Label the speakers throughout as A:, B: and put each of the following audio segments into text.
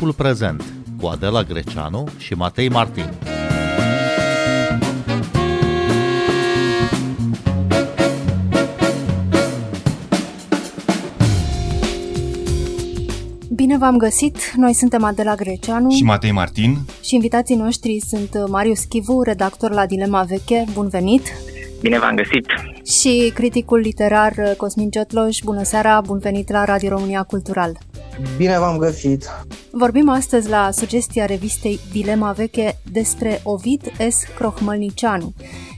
A: Timpul prezent cu Adela Greceanu și Matei Martin.
B: Bine v-am găsit! Noi suntem Adela Greceanu
C: și Matei Martin
B: și invitații noștri sunt Marius Chivu, redactor la Dilema Veche. Bun venit!
D: Bine v-am găsit!
B: Și criticul literar Cosmin Ciotloș. Bună seara, bun venit la Radio România Cultural!
E: Bine v-am găsit!
B: Vorbim astăzi la sugestia revistei Dilema Veche despre Ovid S. Crohmălnicianu,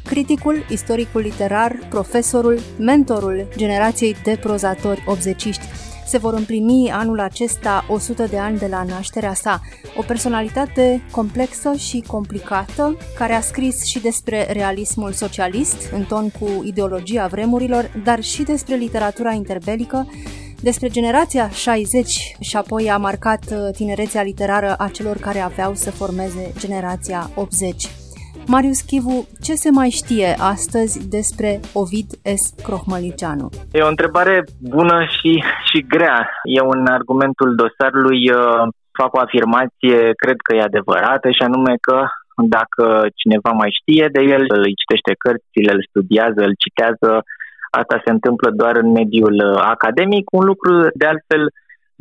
B: criticul, istoricul literar, profesorul, mentorul generației de prozatori obzeciști se vor împlini anul acesta 100 de ani de la nașterea sa. O personalitate complexă și complicată, care a scris și despre realismul socialist, în ton cu ideologia vremurilor, dar și despre literatura interbelică, despre generația 60 și apoi a marcat tinerețea literară a celor care aveau să formeze generația 80. Marius Chivu, ce se mai știe astăzi despre Ovid S. Crohmălicianu?
D: E o întrebare bună și, și grea. Eu în argumentul dosarului uh, fac o afirmație, cred că e adevărată, și anume că dacă cineva mai știe de el, îl citește cărțile, îl studiază, îl citează, asta se întâmplă doar în mediul uh, academic, un lucru de altfel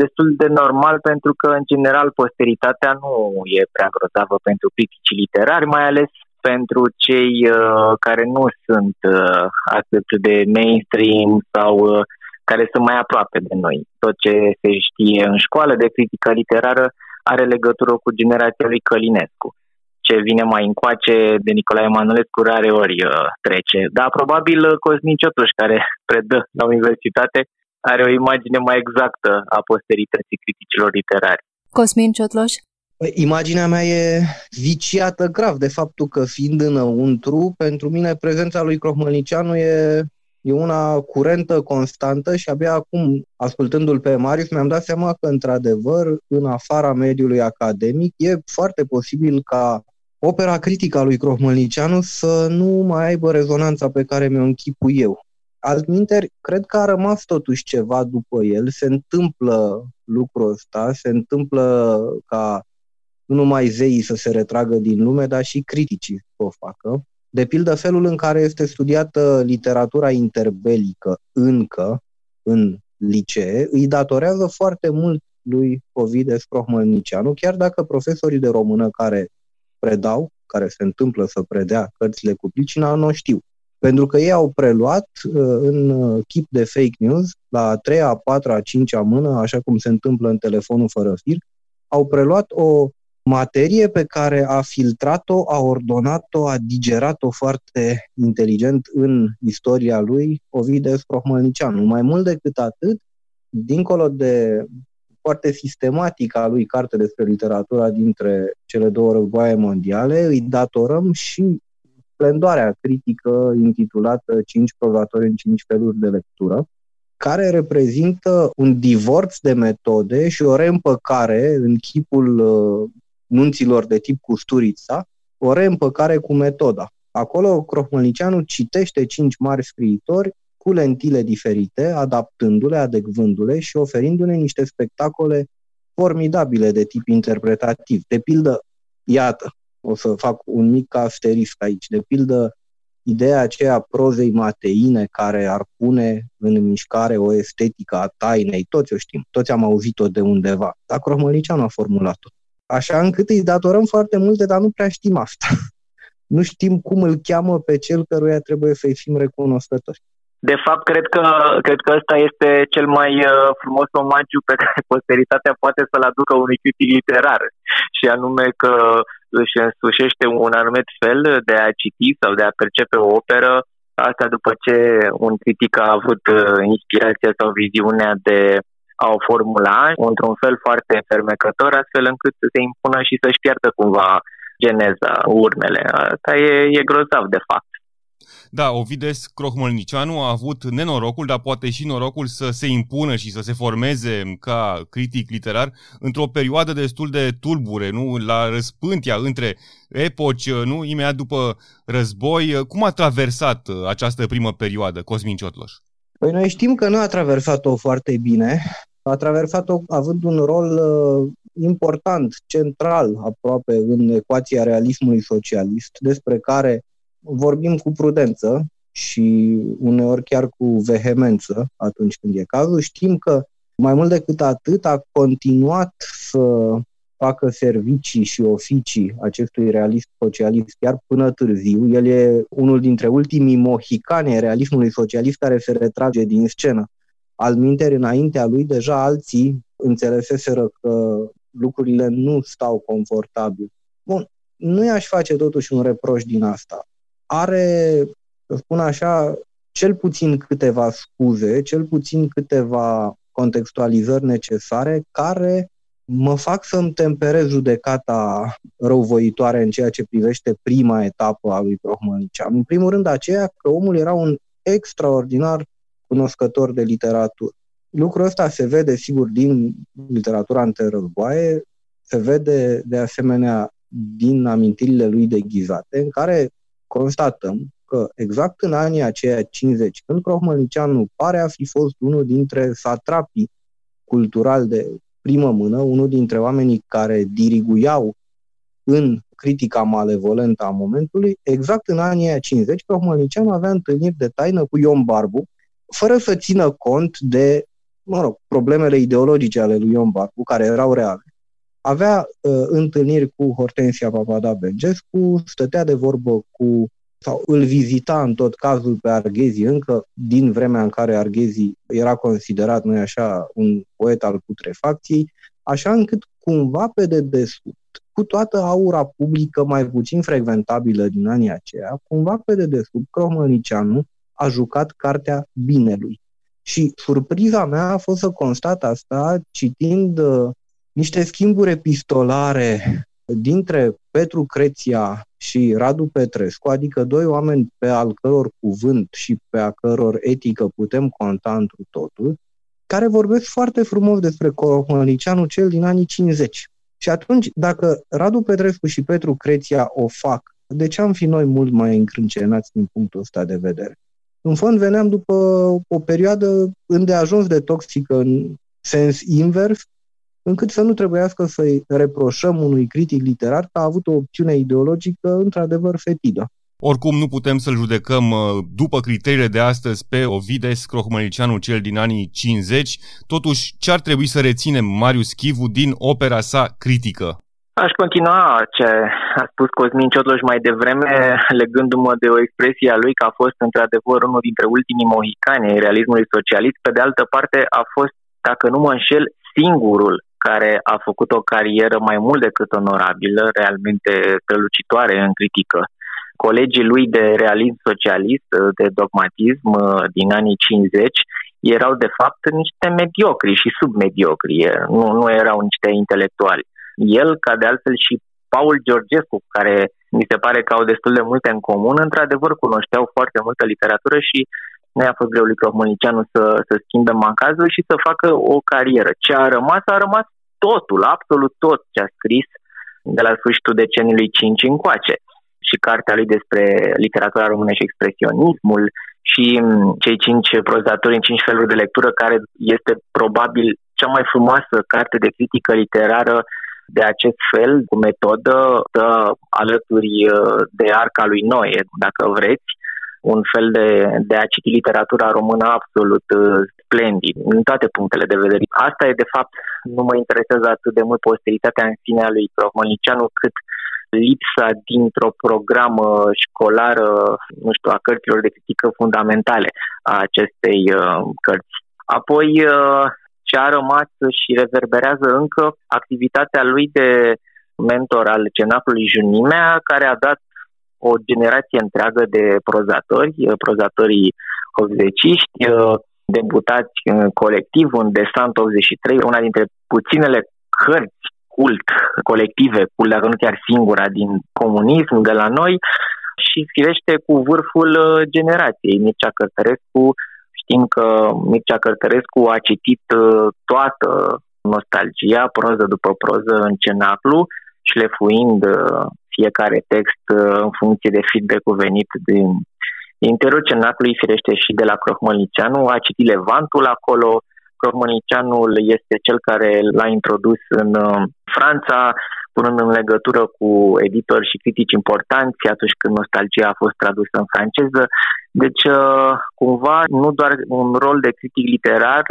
D: destul de normal pentru că, în general, posteritatea nu e prea grozavă pentru criticii literari, mai ales pentru cei uh, care nu sunt uh, atât de mainstream sau uh, care sunt mai aproape de noi. Tot ce se știe în școală de critică literară are legătură cu generația lui Călinescu. Ce vine mai încoace de Nicolae Emanuelescu rare ori uh, trece. Dar probabil uh, Cosmin Ciotuș, care predă la universitate, are o imagine mai exactă a posterității criticilor literari.
B: Cosmin Ciotloș?
E: Păi, imaginea mea e viciată grav de faptul că fiind înăuntru, pentru mine prezența lui Crohmălnicianu e, e una curentă, constantă și abia acum, ascultându-l pe Marius, mi-am dat seama că, într-adevăr, în afara mediului academic, e foarte posibil ca opera critică a lui Crohmălnicianu să nu mai aibă rezonanța pe care mi-o închipu eu. Altminteri, cred că a rămas totuși ceva după el, se întâmplă lucrul ăsta, se întâmplă ca nu numai zeii să se retragă din lume, dar și criticii să o facă. De pildă, felul în care este studiată literatura interbelică încă în licee îi datorează foarte mult lui Ovid Scrohmălnicianu, chiar dacă profesorii de română care predau, care se întâmplă să predea cărțile cu pricina, nu știu. Pentru că ei au preluat uh, în chip de fake news, la a treia, a patra, a cincea mână, așa cum se întâmplă în telefonul fără fir, au preluat o materie pe care a filtrat-o, a ordonat-o, a digerat-o foarte inteligent în istoria lui Ovidiu Prohmălnicianu. Mai mult decât atât, dincolo de foarte sistematică a lui carte despre literatura dintre cele două războaie mondiale, îi datorăm și splendoarea critică intitulată Cinci prozatori în cinci feluri de lectură, care reprezintă un divorț de metode și o reîmpăcare în chipul uh, nunților de tip Custurița, o reîmpăcare cu metoda. Acolo Crohmălnicianu citește cinci mari scriitori cu lentile diferite, adaptându-le, adecvându-le și oferindu-ne niște spectacole formidabile de tip interpretativ. De pildă, iată, o să fac un mic asterisc aici, de pildă, ideea aceea prozei mateine care ar pune în mișcare o estetică a tainei, toți o știm, toți am auzit-o de undeva, dar Crohmălnicianu a formulat-o așa încât îi datorăm foarte multe, dar nu prea știm asta. nu știm cum îl cheamă pe cel căruia trebuie să-i fim recunoscători.
D: De fapt, cred că, cred că ăsta este cel mai uh, frumos omagiu pe care posteritatea poate să-l aducă unui critic literar, și anume că își însușește un anumit fel de a citi sau de a percepe o operă, asta după ce un critic a avut uh, inspirația sau viziunea de au formula într-un fel foarte fermecător, astfel încât să se impună și să-și pierdă cumva geneza, urmele. Asta e, e grozav, de fapt.
C: Da, Ovides Crohmălnicianu a avut nenorocul, dar poate și norocul să se impună și să se formeze ca critic literar într-o perioadă destul de tulbure, nu? La răspântia între epoci, nu? Imediat după război. Cum a traversat această primă perioadă Cosmin Ciotloș?
E: Păi noi știm că nu a traversat-o foarte bine, a traversat-o având un rol uh, important, central aproape în ecuația realismului socialist, despre care vorbim cu prudență și uneori chiar cu vehemență atunci când e cazul. Știm că mai mult decât atât a continuat să facă servicii și oficii acestui realist socialist chiar până târziu. El e unul dintre ultimii mohicani realismului socialist care se retrage din scenă. Al minteri, înaintea lui, deja alții înțeleseseră că lucrurile nu stau confortabil. Bun, nu i-aș face totuși un reproș din asta. Are, să spun așa, cel puțin câteva scuze, cel puțin câteva contextualizări necesare care mă fac să-mi temperez judecata răuvoitoare în ceea ce privește prima etapă a lui Prohmănician. În primul rând aceea că omul era un extraordinar cunoscător de literatură. Lucrul ăsta se vede, sigur, din literatura între se vede, de asemenea, din amintirile lui de ghizate, în care constatăm că exact în anii aceia 50, când Crohmălnicianu pare a fi fost unul dintre satrapii cultural de primă mână, unul dintre oamenii care diriguiau în critica malevolentă a momentului, exact în anii 50, Crohmălnicianu avea întâlniri de taină cu Ion Barbu, fără să țină cont de mă rog, problemele ideologice ale lui Ion Barbu, care erau reale. Avea uh, întâlniri cu Hortensia Papada Bengescu, stătea de vorbă cu sau îl vizita în tot cazul pe Arghezi, încă din vremea în care Arghezi era considerat, nu așa, un poet al putrefacției, așa încât cumva pe dedesubt, cu toată aura publică mai puțin frecventabilă din anii aceia, cumva pe dedesubt, Cromănicianu a jucat cartea binelui. Și surpriza mea a fost să constat asta citind uh, niște schimburi epistolare dintre Petru Creția și Radu Petrescu, adică doi oameni pe al căror cuvânt și pe a căror etică putem conta întru totul, care vorbesc foarte frumos despre Coromălicianu cel din anii 50. Și atunci, dacă Radu Petrescu și Petru Creția o fac, de ce am fi noi mult mai încrâncenați din punctul ăsta de vedere? În fond, veneam după o perioadă îndeajuns de toxică în sens invers, încât să nu trebuiască să-i reproșăm unui critic literar că a avut o opțiune ideologică într-adevăr fetidă.
C: Oricum nu putem să-l judecăm uh, după criteriile de astăzi pe Ovides Crohmălicianu cel din anii 50, totuși ce ar trebui să reținem Marius Chivu din opera sa critică?
D: Aș continua ce a spus Cosmin Ciotloș mai devreme, legându-mă de o expresie a lui că a fost într-adevăr unul dintre ultimii mohicani ai realismului socialist. Pe de altă parte, a fost, dacă nu mă înșel, singurul care a făcut o carieră mai mult decât onorabilă, realmente strălucitoare în critică. Colegii lui de realism socialist, de dogmatism din anii 50, erau de fapt niște mediocri și submediocri, nu, nu erau niște intelectuali el, ca de altfel și Paul Georgescu, care mi se pare că au destul de multe în comun, într-adevăr cunoșteau foarte multă literatură și nu i-a fost greu lui Crohmănicianu să, să schimbe mancazul și să facă o carieră. Ce a rămas, a rămas totul, absolut tot ce a scris de la sfârșitul deceniului 5 încoace. Și cartea lui despre literatura română și expresionismul și cei cinci prozatori în cinci feluri de lectură, care este probabil cea mai frumoasă carte de critică literară de acest fel, cu metodă, dă alături uh, de arca lui Noe, dacă vreți, un fel de, de a citi literatura română absolut uh, splendid, în toate punctele de vedere. Asta e, de fapt, nu mă interesează atât de mult posteritatea în sine a lui Prohmănicianu, cât lipsa dintr-o programă școlară, nu știu, a cărților de critică fundamentale a acestei uh, cărți. Apoi, uh, ce a rămas și reverberează încă activitatea lui de mentor al cenacului Junimea, care a dat o generație întreagă de prozatori, prozatorii hovzeciști, debutați colectiv în Desant 83, una dintre puținele cărți cult colective, cult dacă nu chiar singura din comunism de la noi, și firește cu vârful generației. Mircea Cărtărescu Știm că Mircea Cărtărescu a citit uh, toată nostalgia, proză după proză, în cenaclu, șlefuind uh, fiecare text uh, în funcție de feedback-ul venit din interiorul cenaclului, firește și de la Crohmălniceanu, a citit Levantul acolo, Crohmănicianul este cel care l-a introdus în uh, Franța, punând în legătură cu editori și critici importanți atunci când Nostalgia a fost tradusă în franceză. Deci, uh, cumva, nu doar un rol de critic literar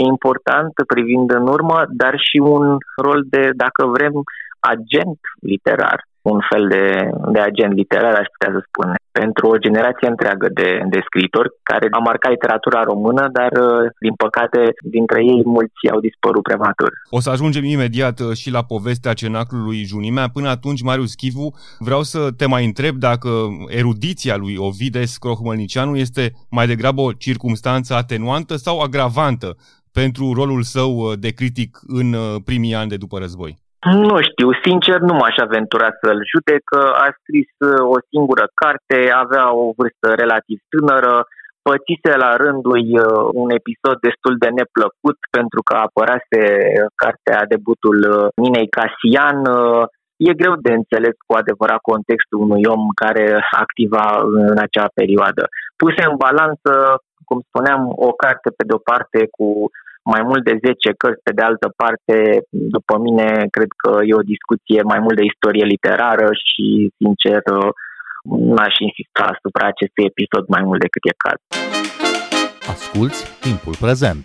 D: e important privind în urmă, dar și un rol de, dacă vrem, agent literar un fel de, de agent literar, aș putea să spun, pentru o generație întreagă de, de scriitori care a marcat literatura română, dar, uh, din păcate, dintre ei mulți au dispărut prematur.
C: O să ajungem imediat uh, și la povestea cenaclului Junimea. Până atunci, Marius Chivu, vreau să te mai întreb dacă erudiția lui Ovides Crohmălnicianu este mai degrabă o circumstanță atenuantă sau agravantă pentru rolul său uh, de critic în primii ani de după război.
D: Nu știu, sincer nu m-aș aventura să-l judec. A scris uh, o singură carte, avea o vârstă relativ tânără, pățise la rândul uh, un episod destul de neplăcut pentru că apărase cartea debutul uh, Ninei Casian. E greu de înțeles cu adevărat contextul unui om care activa în acea perioadă. Puse în balanță, cum spuneam, o carte pe de-o parte cu mai mult de 10 cărți, pe de altă parte, după mine, cred că e o discuție mai mult de istorie literară și, sincer, n-aș insista asupra acestui episod mai mult decât e caz.
A: Asculți timpul prezent!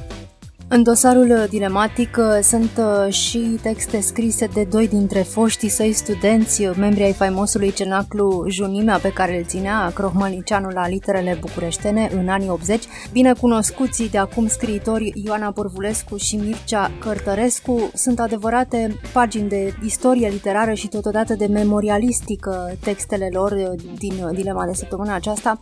B: În dosarul dilematic uh, sunt uh, și texte scrise de doi dintre foștii săi studenți, uh, membri ai faimosului cenaclu Junimea pe care îl ținea Crohmălnicianu la literele bucureștene în anii 80, binecunoscuții de acum scriitori Ioana Porvulescu și Mircea Cărtărescu. Sunt adevărate pagini de istorie literară și totodată de memorialistică textele lor din dilema de săptămâna aceasta,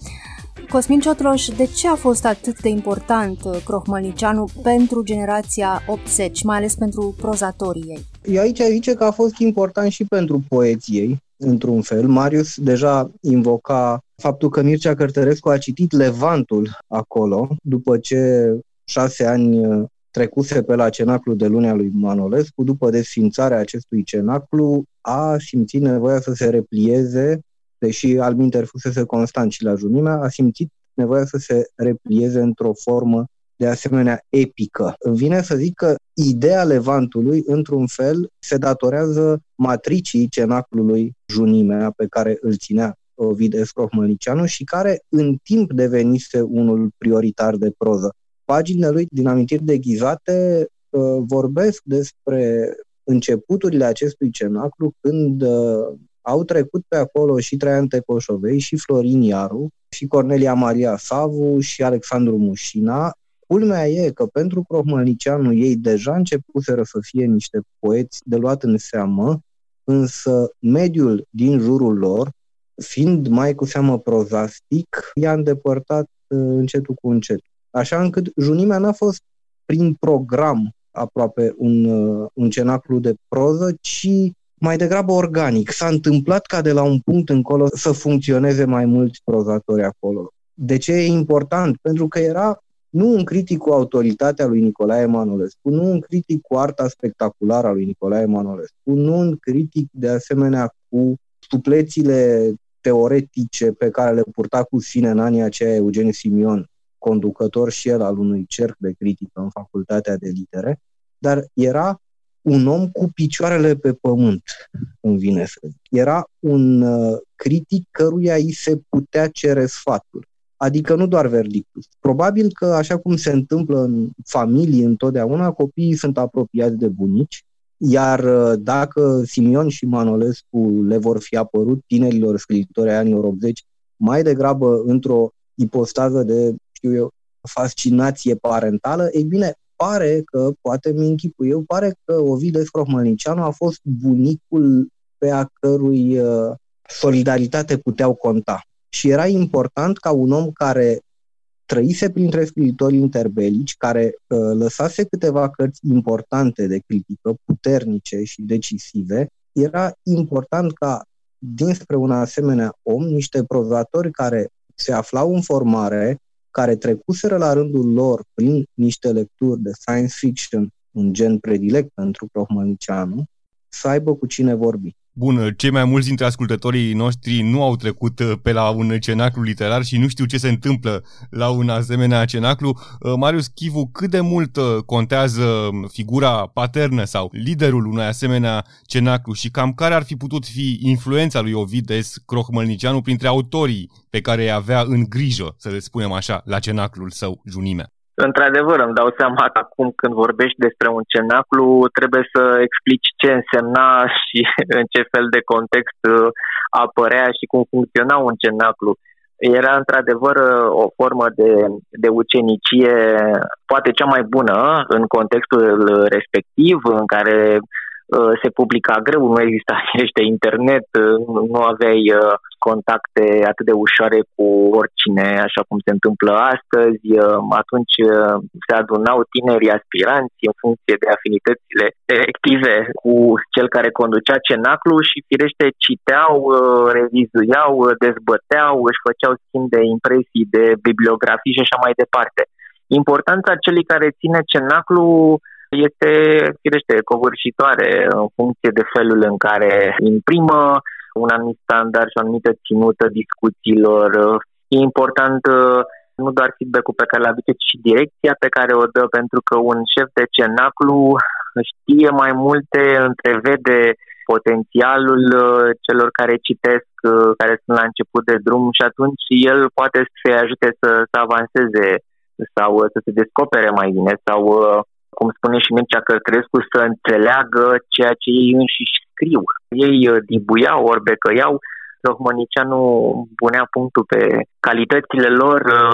B: Cosmin Ciotloș, de ce a fost atât de important uh, Crohmălnicianu pentru generația 80, mai ales pentru prozatorii ei?
E: Eu aici zice că a fost important și pentru poeții ei, într-un fel. Marius deja invoca faptul că Mircea Cărtărescu a citit Levantul acolo, după ce șase ani uh, trecuse pe la cenaclu de lunea lui Manolescu, după desfințarea acestui cenaclu, a simțit nevoia să se replieze deși Alminter fusese constant și la junimea, a simțit nevoia să se replieze într-o formă de asemenea epică. Îmi vine să zic că ideea Levantului, într-un fel, se datorează matricii cenaclului Junimea pe care îl ținea Ovid Escrohmălnicianu și care în timp devenise unul prioritar de proză. Paginile lui din amintiri deghizate uh, vorbesc despre începuturile acestui cenaclu când uh, au trecut pe acolo și Traian Tecoșovei, și Florin Iaru, și Cornelia Maria Savu, și Alexandru Mușina. Culmea e că pentru Crohmălnicianu ei deja începuseră să fie niște poeți de luat în seamă, însă mediul din jurul lor, fiind mai cu seamă prozastic, i-a îndepărtat uh, încetul cu încet. Așa încât junimea n-a fost prin program aproape un, uh, un cenaclu de proză, ci mai degrabă organic. S-a întâmplat ca de la un punct încolo să funcționeze mai mulți prozatori acolo. De ce e important? Pentru că era nu un critic cu autoritatea lui Nicolae Manolescu, nu un critic cu arta spectaculară a lui Nicolae Manolescu, nu un critic de asemenea cu suplețile teoretice pe care le purta cu sine în anii aceia Eugen Simion, conducător și el al unui cerc de critică în facultatea de litere, dar era un om cu picioarele pe pământ, îmi vine să zic. Era un uh, critic căruia îi se putea cere sfatul. Adică nu doar verdictul. Probabil că, așa cum se întâmplă în familii întotdeauna, copiii sunt apropiați de bunici, iar uh, dacă Simion și Manolescu le vor fi apărut tinerilor scriitori ai anilor 80, mai degrabă într-o ipostază de, știu eu, fascinație parentală, ei bine, pare că, poate mi închipu eu, pare că Ovidiu Scrohmălnicianu a fost bunicul pe a cărui uh, solidaritate puteau conta. Și era important ca un om care trăise printre scriitori interbelici, care uh, lăsase câteva cărți importante de critică, puternice și decisive, era important ca dinspre un asemenea om, niște prozatori care se aflau în formare, care trecuseră la rândul lor prin niște lecturi de science fiction, un gen predilect pentru Crohmănicianu, să aibă cu cine vorbi.
C: Bun, cei mai mulți dintre ascultătorii noștri nu au trecut uh, pe la un cenaclu literar și nu știu ce se întâmplă la un asemenea cenaclu. Uh, Marius Chivu, cât de mult uh, contează figura paternă sau liderul unui asemenea cenaclu și cam care ar fi putut fi influența lui Ovides Crohmălnicianu printre autorii pe care îi avea în grijă, să le spunem așa, la cenaclul său Junimea?
D: Într-adevăr, îmi dau seama că acum când vorbești despre un cenaclu, trebuie să explici ce însemna și în ce fel de context uh, apărea și cum funcționa un cenaclu. Era într-adevăr uh, o formă de, de ucenicie, poate cea mai bună în contextul respectiv, în care uh, se publica greu, nu exista firește internet, nu aveai contacte atât de ușoare cu oricine, așa cum se întâmplă astăzi. Atunci uh, se adunau tinerii aspiranți în funcție de afinitățile elective cu cel care conducea cenaclu și firește citeau, uh, revizuiau, dezbăteau, își făceau schimb de impresii, de bibliografii și așa mai departe. Importanța celui care ține cenaclu este, firește, covârșitoare în funcție de felul în care imprimă, un anumit standard și o anumită ținută discuțiilor. E important uh, nu doar feedback-ul pe care îl aduce, ci și direcția pe care o dă, pentru că un șef de cenaclu știe mai multe, întrevede potențialul uh, celor care citesc, uh, care sunt la început de drum și atunci el poate să-i ajute să, să avanseze sau să se descopere mai bine sau, cum spune și Mircea Călcrescu, să înțeleagă ceea ce ei înșiși scriu. Ei uh, dibuiau, ori becăiau, Rohmănicianu punea punctul pe calitățile lor, uh,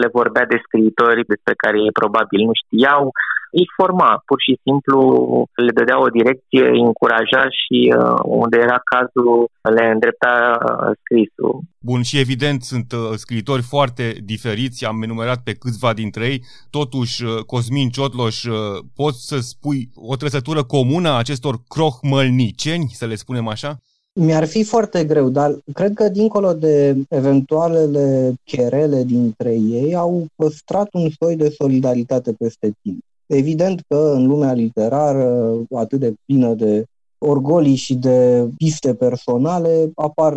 D: le vorbea de scriitori despre care ei probabil nu știau, îi forma, pur și simplu le dădea o direcție, îi încuraja și uh, unde era cazul le îndrepta scrisul.
C: Bun, și evident sunt scriitori foarte diferiți, am enumerat pe câțiva dintre ei, totuși Cosmin Ciotloș, poți să spui o trăsătură comună a acestor crohmălniceni, să le spunem așa?
E: Mi-ar fi foarte greu, dar cred că dincolo de eventualele cherele dintre ei, au păstrat un soi de solidaritate peste timp. Evident că în lumea literară, atât de plină de orgolii și de piste personale, apar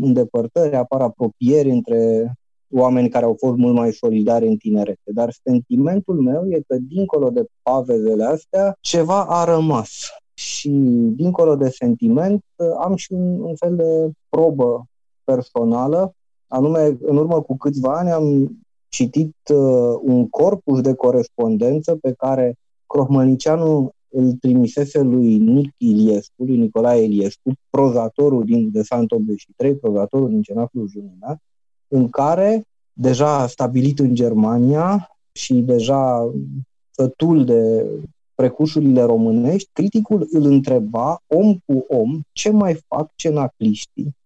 E: îndepărtări, apar apropieri între oameni care au fost mult mai solidari în tinerete. Dar sentimentul meu e că, dincolo de pavezele astea, ceva a rămas și dincolo de sentiment am și un, un fel de probă personală, anume în urmă cu câțiva ani am citit uh, un corpus de corespondență pe care Crohmălnicianu îl trimisese lui Nic Iliescu, lui Nicolae Iliescu, prozatorul din Desant 83, prozatorul din Cenaclul Junina, în care, deja stabilit în Germania și deja sătul de precușurile românești, criticul îl întreba om cu om ce mai fac cenacliștii.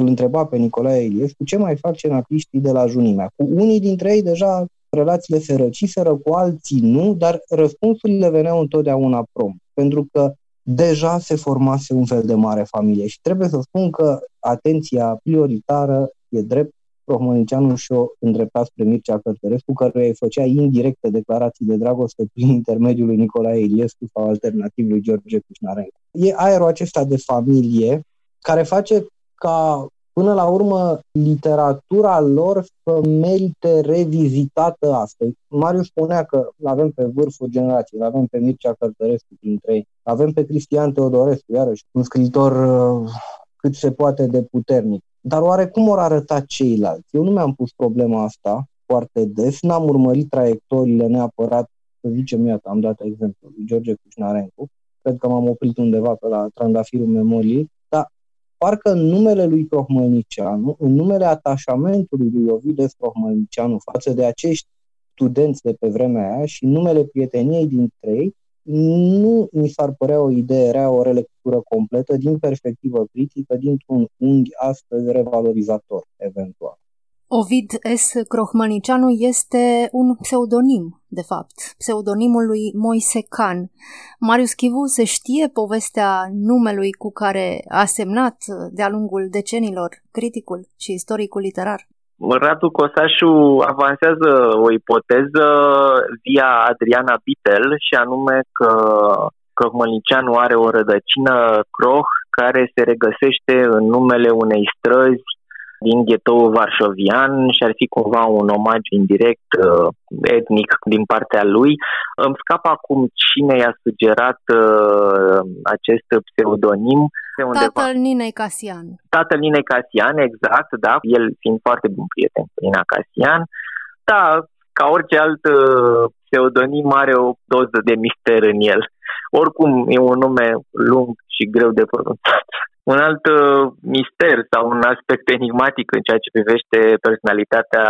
E: Îl întreba pe Nicolae Iliescu ce mai fac cenacliștii de la Junimea. Cu unii dintre ei deja relațiile se răciseră, cu alții nu, dar răspunsurile veneau întotdeauna prom. Pentru că deja se formase un fel de mare familie și trebuie să spun că atenția prioritară e drept Rohmănicianu și-o îndrepta spre Mircea Cărtărescu, care îi făcea indirecte declarații de dragoste prin intermediul lui Nicolae Iliescu sau alternativ lui George Cușnarencu. E aerul acesta de familie care face ca până la urmă literatura lor să merite revizitată astăzi. Marius spunea că îl avem pe vârful generației, îl avem pe Mircea Cărtărescu printre ei, avem pe Cristian Teodorescu, iarăși un scriitor uh, cât se poate de puternic. Dar oare cum vor arăta ceilalți? Eu nu mi-am pus problema asta foarte des, n-am urmărit traiectoriile neapărat, să zicem, iată, am dat exemplu lui George Cușnarencu, cred că m-am oprit undeva pe la trandafirul memoriei, dar parcă în numele lui Prohmălnicianu, în numele atașamentului lui Ovides Prohmălnicianu față de acești studenți de pe vremea aia și numele prieteniei dintre ei, nu mi s-ar părea o idee rea, o relectură completă din perspectivă critică, dintr-un unghi astăzi revalorizator, eventual.
B: Ovid S. Crohmănicianu este un pseudonim, de fapt, pseudonimul lui Moise Can. Marius Chivu se știe povestea numelui cu care a semnat de-a lungul decenilor criticul și istoricul literar?
D: Radu Cosașu avansează o ipoteză via Adriana Bitel și anume că Crohmălnicianu are o rădăcină croh care se regăsește în numele unei străzi din ghetoul varșovian și ar fi cumva un omagiu indirect uh, etnic din partea lui. Îmi scap acum cine i-a sugerat uh, acest pseudonim.
B: Tatăl Ninei Casian.
D: Tatăl Ninei Casian, exact, da, el fiind foarte bun prieten cu Nina Casian. Da, ca orice alt uh, pseudonim are o doză de mister în el. Oricum, e un nume lung și greu de pronunțat. Un alt uh, mister sau un aspect enigmatic în ceea ce privește personalitatea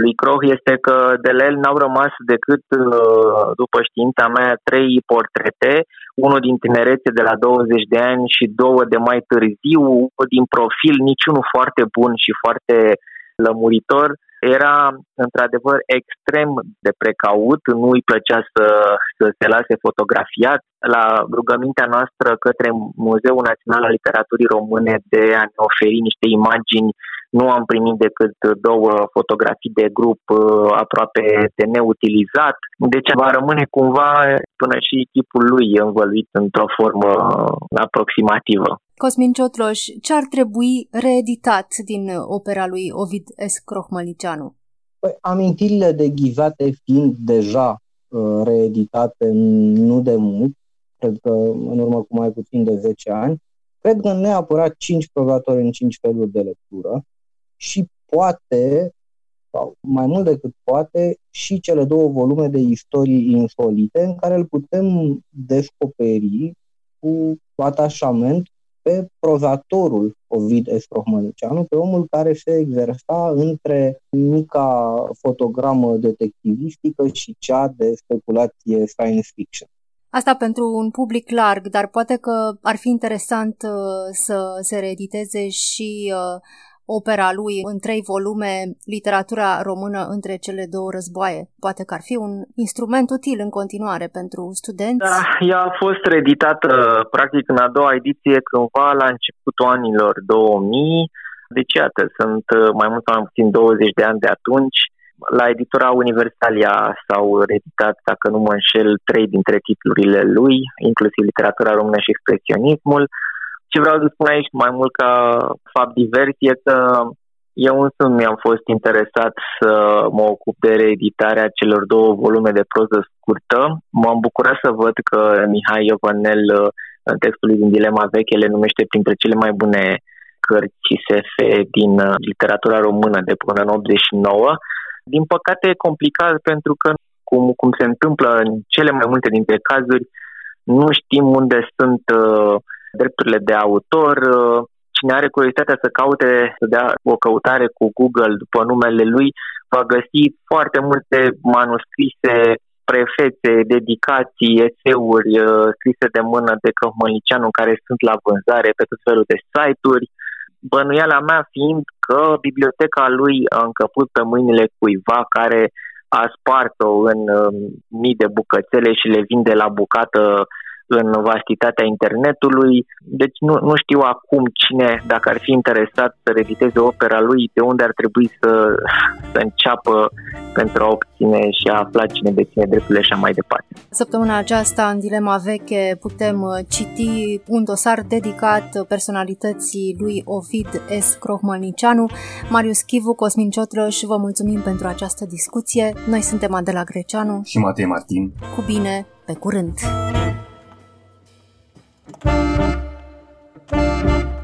D: lui Croh este că de la el n-au rămas decât, uh, după știința mea, trei portrete, unul din tinerețe de la 20 de ani și două de mai târziu, din profil, niciunul foarte bun și foarte lămuritor, era într-adevăr extrem de precaut, nu îi plăcea să, să se lase fotografiat. La rugămintea noastră către Muzeul Național al Literaturii Române de a ne oferi niște imagini, nu am primit decât două fotografii de grup uh, aproape de neutilizat, deci va rămâne cumva până și chipul lui învăluit într-o formă aproximativă.
B: Cosmin Ciotloș, ce ar trebui reeditat din opera lui Ovid S. Crohmălicianu?
E: Păi, amintirile de ghivate fiind deja uh, reeditate nu de mult, cred că în urmă cu mai puțin de 10 ani, cred că neapărat 5 provatori în 5 feluri de lectură și poate, sau mai mult decât poate, și cele două volume de istorii insolite în care îl putem descoperi cu atașament pe prozatorul Ovid Estrohmănicianu, pe omul care se exersa între mica fotogramă detectivistică și cea de speculație science fiction.
B: Asta pentru un public larg, dar poate că ar fi interesant uh, să se reediteze și uh, opera lui în trei volume, literatura română între cele două războaie. Poate că ar fi un instrument util în continuare pentru studenți.
D: Da, ea a fost reeditată practic în a doua ediție cândva la începutul anilor 2000. Deci, iată, sunt uh, mai mult sau mai puțin 20 de ani de atunci. La editura Universalia s-au reeditat, dacă nu mă înșel, trei dintre titlurile lui, inclusiv literatura română și expresionismul. Ce vreau să spun aici mai mult ca fapt divers e că eu însumi mi-am fost interesat să mă ocup de reeditarea celor două volume de proză scurtă. M-am bucurat să văd că Mihai Iovanel în textul din Dilema Veche le numește printre cele mai bune cărți SF din literatura română de până în 89. Din păcate e complicat pentru că, cum, cum se întâmplă în cele mai multe dintre cazuri, nu știm unde sunt uh, drepturile de autor. Uh, cine are curiozitatea să caute, să dea o căutare cu Google după numele lui, va găsi foarte multe manuscrise, prefețe, dedicații, eseuri uh, scrise de mână de Cămălicianu care sunt la vânzare pe tot felul de site-uri. Bănuiala mea fiind că biblioteca lui a încăput pe mâinile cuiva care a spart-o în um, mii de bucățele și le vinde la bucată în vastitatea internetului. Deci nu, nu știu acum cine, dacă ar fi interesat să reediteze opera lui, de unde ar trebui să, să înceapă pentru a obține și a afla cine deține drepturile și așa mai departe.
B: Săptămâna aceasta, în Dilema Veche, putem uh, citi un dosar dedicat personalității lui Ovid S. Crohmălnicianu. Marius Chivu, Cosmin Ciotrăș, vă mulțumim pentru această discuție. Noi suntem Adela Greceanu
C: și Matei Martin.
B: Cu bine, pe curând! Thank you.